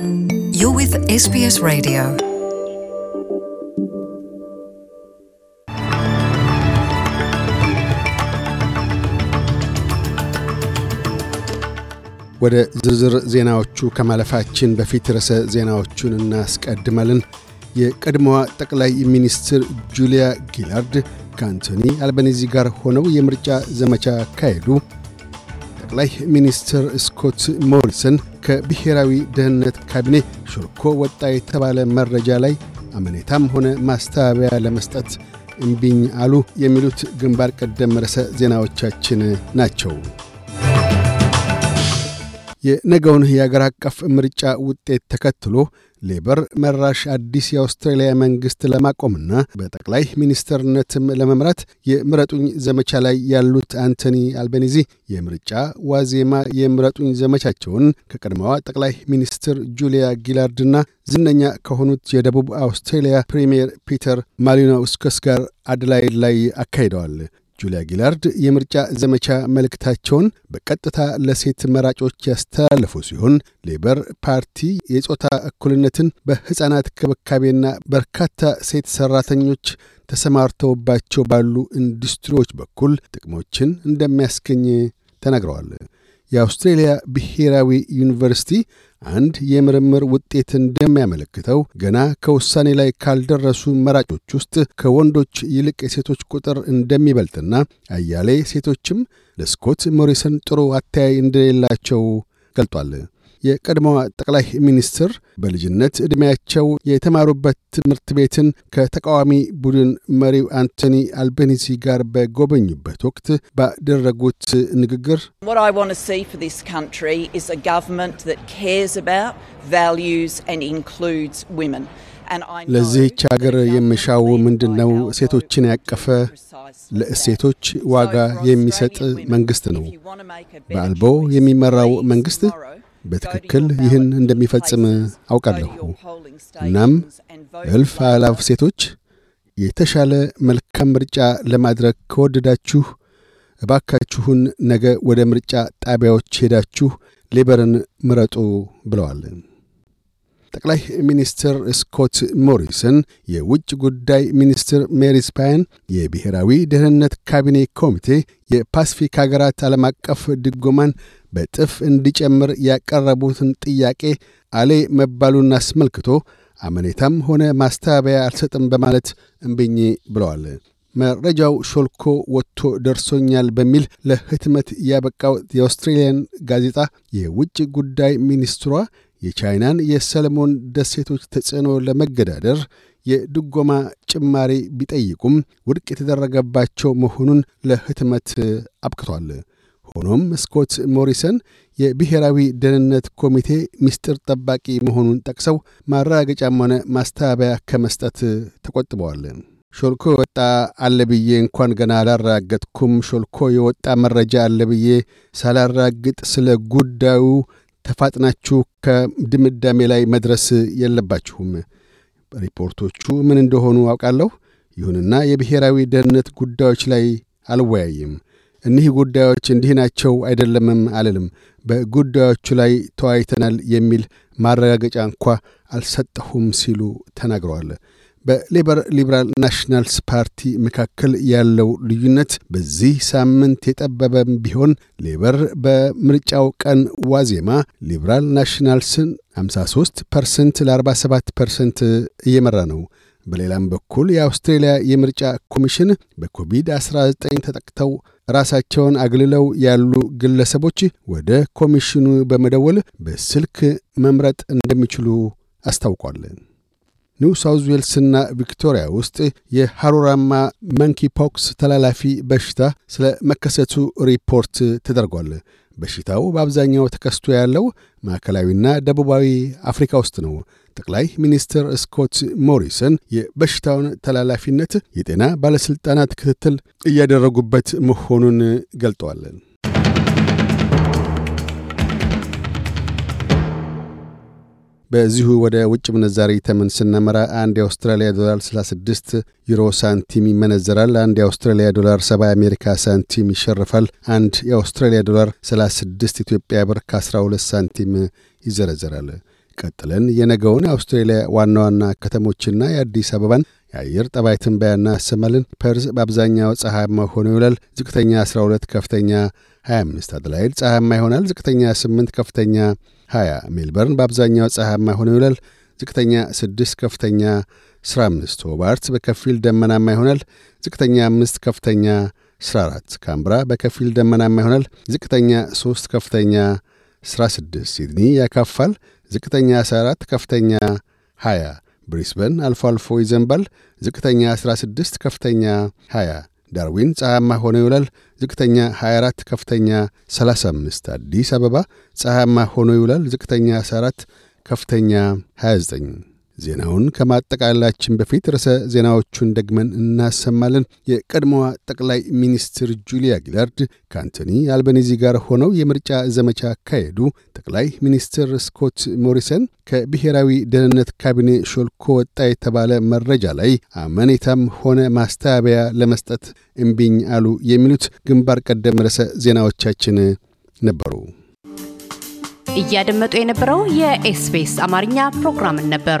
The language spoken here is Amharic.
You're with SBS Radio. ወደ ዝርዝር ዜናዎቹ ከማለፋችን በፊት ርዕሰ ዜናዎቹን እናስቀድማለን። የቀድሞዋ ጠቅላይ ሚኒስትር ጁሊያ ጊላርድ ከአንቶኒ አልባኒዚ ጋር ሆነው የምርጫ ዘመቻ አካሄዱ። ጠቅላይ ሚኒስትር ስኮት ሞሪሰን ከብሔራዊ ደህንነት ካቢኔ ሾልኮ ወጣ የተባለ መረጃ ላይ አመኔታም ሆነ ማስተባበያ ለመስጠት እምቢኝ አሉ። የሚሉት ግንባር ቀደም ርዕሰ ዜናዎቻችን ናቸው። የነገውን የአገር አቀፍ ምርጫ ውጤት ተከትሎ ሌበር መራሽ አዲስ የአውስትራሊያ መንግሥት ለማቆምና በጠቅላይ ሚኒስትርነትም ለመምራት የምረጡኝ ዘመቻ ላይ ያሉት አንቶኒ አልቤኒዚ የምርጫ ዋዜማ የምረጡኝ ዘመቻቸውን ከቀድሞዋ ጠቅላይ ሚኒስትር ጁሊያ ጊላርድና ዝነኛ ከሆኑት የደቡብ አውስትራሊያ ፕሪምየር ፒተር ማሊኖውስከስ ጋር አድላይድ ላይ አካሂደዋል። ጁሊያ ጊላርድ የምርጫ ዘመቻ መልእክታቸውን በቀጥታ ለሴት መራጮች ያስተላለፉ ሲሆን ሌበር ፓርቲ የጾታ እኩልነትን በሕፃናት ክብካቤና በርካታ ሴት ሠራተኞች ተሰማርተውባቸው ባሉ ኢንዱስትሪዎች በኩል ጥቅሞችን እንደሚያስገኝ ተናግረዋል። የአውስትሬልያ ብሔራዊ ዩኒቨርሲቲ አንድ የምርምር ውጤት እንደሚያመለክተው ገና ከውሳኔ ላይ ካልደረሱ መራጮች ውስጥ ከወንዶች ይልቅ የሴቶች ቁጥር እንደሚበልጥና አያሌ ሴቶችም ለስኮት ሞሪሰን ጥሩ አተያይ እንደሌላቸው ገልጧል። የቀድሞዋ ጠቅላይ ሚኒስትር በልጅነት ዕድሜያቸው የተማሩበት ትምህርት ቤትን ከተቃዋሚ ቡድን መሪው አንቶኒ አልቤኒዚ ጋር በጎበኙበት ወቅት ባደረጉት ንግግር ለዚህች አገር የምሻው ምንድን ነው? ሴቶችን ያቀፈ ለእሴቶች. ዋጋ የሚሰጥ መንግሥት ነው። በአልቦ የሚመራው መንግሥት በትክክል ይህን እንደሚፈጽም አውቃለሁ። እናም እልፍ. አላፍ ሴቶች የተሻለ መልካም ምርጫ ለማድረግ ከወደዳችሁ እባካችሁን ነገ ወደ ምርጫ ጣቢያዎች ሄዳችሁ ሌበርን ምረጡ ብለዋል። ጠቅላይ ሚኒስትር ስኮት ሞሪሰን፣ የውጭ ጉዳይ ሚኒስትር ሜሪ ስፓያን፣ የብሔራዊ ደህንነት ካቢኔ ኮሚቴ የፓስፊክ ሀገራት ዓለም አቀፍ ድጎማን በጥፍ እንዲጨምር ያቀረቡትን ጥያቄ አሌ መባሉን አስመልክቶ አመኔታም ሆነ ማስተባበያ አልሰጥም በማለት እምቢኝ ብለዋል። መረጃው ሾልኮ ወጥቶ ደርሶኛል በሚል ለህትመት ያበቃው የአውስትሬልያን ጋዜጣ የውጭ ጉዳይ ሚኒስትሯ የቻይናን የሰለሞን ደሴቶች ተጽዕኖ ለመገዳደር የድጎማ ጭማሪ ቢጠይቁም ውድቅ የተደረገባቸው መሆኑን ለህትመት አብቅቷል። ሆኖም ስኮት ሞሪሰን የብሔራዊ ደህንነት ኮሚቴ ምስጢር ጠባቂ መሆኑን ጠቅሰው ማረጋገጫም ሆነ ማስተባበያ ከመስጠት ተቆጥበዋል። ሾልኮ የወጣ አለ ብዬ እንኳን ገና አላረጋገጥኩም። ሾልኮ የወጣ መረጃ አለ ብዬ ሳላራግጥ ስለ ጉዳዩ ተፋጥናችሁ ከድምዳሜ ላይ መድረስ የለባችሁም። ሪፖርቶቹ ምን እንደሆኑ አውቃለሁ። ይሁንና የብሔራዊ ደህንነት ጉዳዮች ላይ አልወያይም። እኒህ ጉዳዮች እንዲህ ናቸው አይደለምም አልልም። በጉዳዮቹ ላይ ተወያይተናል የሚል ማረጋገጫ እንኳ አልሰጠሁም ሲሉ ተናግረዋል። በሌበር ሊበራል ናሽናልስ ፓርቲ መካከል ያለው ልዩነት በዚህ ሳምንት የጠበበም ቢሆን ሌበር በምርጫው ቀን ዋዜማ ሊበራል ናሽናልስን 53 percent ለ47 percent እየመራ ነው። በሌላም በኩል የአውስትሬልያ የምርጫ ኮሚሽን በኮቪድ-19 ተጠቅተው ራሳቸውን አግልለው ያሉ ግለሰቦች ወደ ኮሚሽኑ በመደወል በስልክ መምረጥ እንደሚችሉ አስታውቋል። ኒው ሳውዝ ዌልስና ቪክቶሪያ ውስጥ የሐሩራማ መንኪ ፖክስ ተላላፊ በሽታ ስለ መከሰቱ ሪፖርት ተደርጓል። በሽታው በአብዛኛው ተከስቶ ያለው ማዕከላዊና ደቡባዊ አፍሪካ ውስጥ ነው። ጠቅላይ ሚኒስትር ስኮት ሞሪሰን የበሽታውን ተላላፊነት የጤና ባለሥልጣናት ክትትል እያደረጉበት መሆኑን ገልጠዋል። በዚሁ ወደ ውጭ ምንዛሪ ተመን ስናመራ አንድ የአውስትራሊያ ዶላር 36 ዩሮ ሳንቲም ይመነዘራል። አንድ የአውስትራሊያ ዶላር 70 የአሜሪካ ሳንቲም ይሸርፋል። አንድ የአውስትራሊያ ዶላር 36 ኢትዮጵያ ብር ከ12 ሳንቲም ይዘረዘራል። ቀጥለን የነገውን የአውስትሬልያ ዋና ዋና ከተሞችና የአዲስ አበባን የአየር ጠባይ ትንበያ እናሰማለን። ፐርዝ በአብዛኛው ፀሐያማ ሆኖ ይውላል። ዝቅተኛ 12፣ ከፍተኛ 25። አደላይድ ፀሐያማ ይሆናል። ዝቅተኛ 8፣ ከፍተኛ 20። ሜልበርን በአብዛኛው ፀሐያማ ሆኖ ይውላል። ዝቅተኛ 6፣ ከፍተኛ 15። ሆባርት በከፊል ደመናማ ይሆናል። ዝቅተኛ 5፣ ከፍተኛ 14። ካምብራ በከፊል ደመናማ ይሆናል። ዝቅተኛ 3፣ ከፍተኛ 16። ሲድኒ ያካፋል። ዝቅተኛ 14፣ ከፍተኛ 20። ብሪስበን አልፎ አልፎ ይዘንባል። ዝቅተኛ 16፣ ከፍተኛ 20። ዳርዊን ፀሐያማ ሆኖ ይውላል። ዝቅተኛ 24፣ ከፍተኛ 35። አዲስ አበባ ፀሐያማ ሆኖ ይውላል። ዝቅተኛ 14፣ ከፍተኛ 29። ዜናውን ከማጠቃላችን በፊት ርዕሰ ዜናዎቹን ደግመን እናሰማለን። የቀድሞዋ ጠቅላይ ሚኒስትር ጁሊያ ጊላርድ ከአንቶኒ አልበኒዚ ጋር ሆነው የምርጫ ዘመቻ አካሄዱ። ጠቅላይ ሚኒስትር ስኮት ሞሪሰን ከብሔራዊ ደህንነት ካቢኔ ሾልኮ ወጣ የተባለ መረጃ ላይ አመኔታም ሆነ ማስተባበያ ለመስጠት እምቢኝ አሉ። የሚሉት ግንባር ቀደም ርዕሰ ዜናዎቻችን ነበሩ። እያደመጡ የነበረው የ SBS አማርኛ ፕሮግራምን ነበር።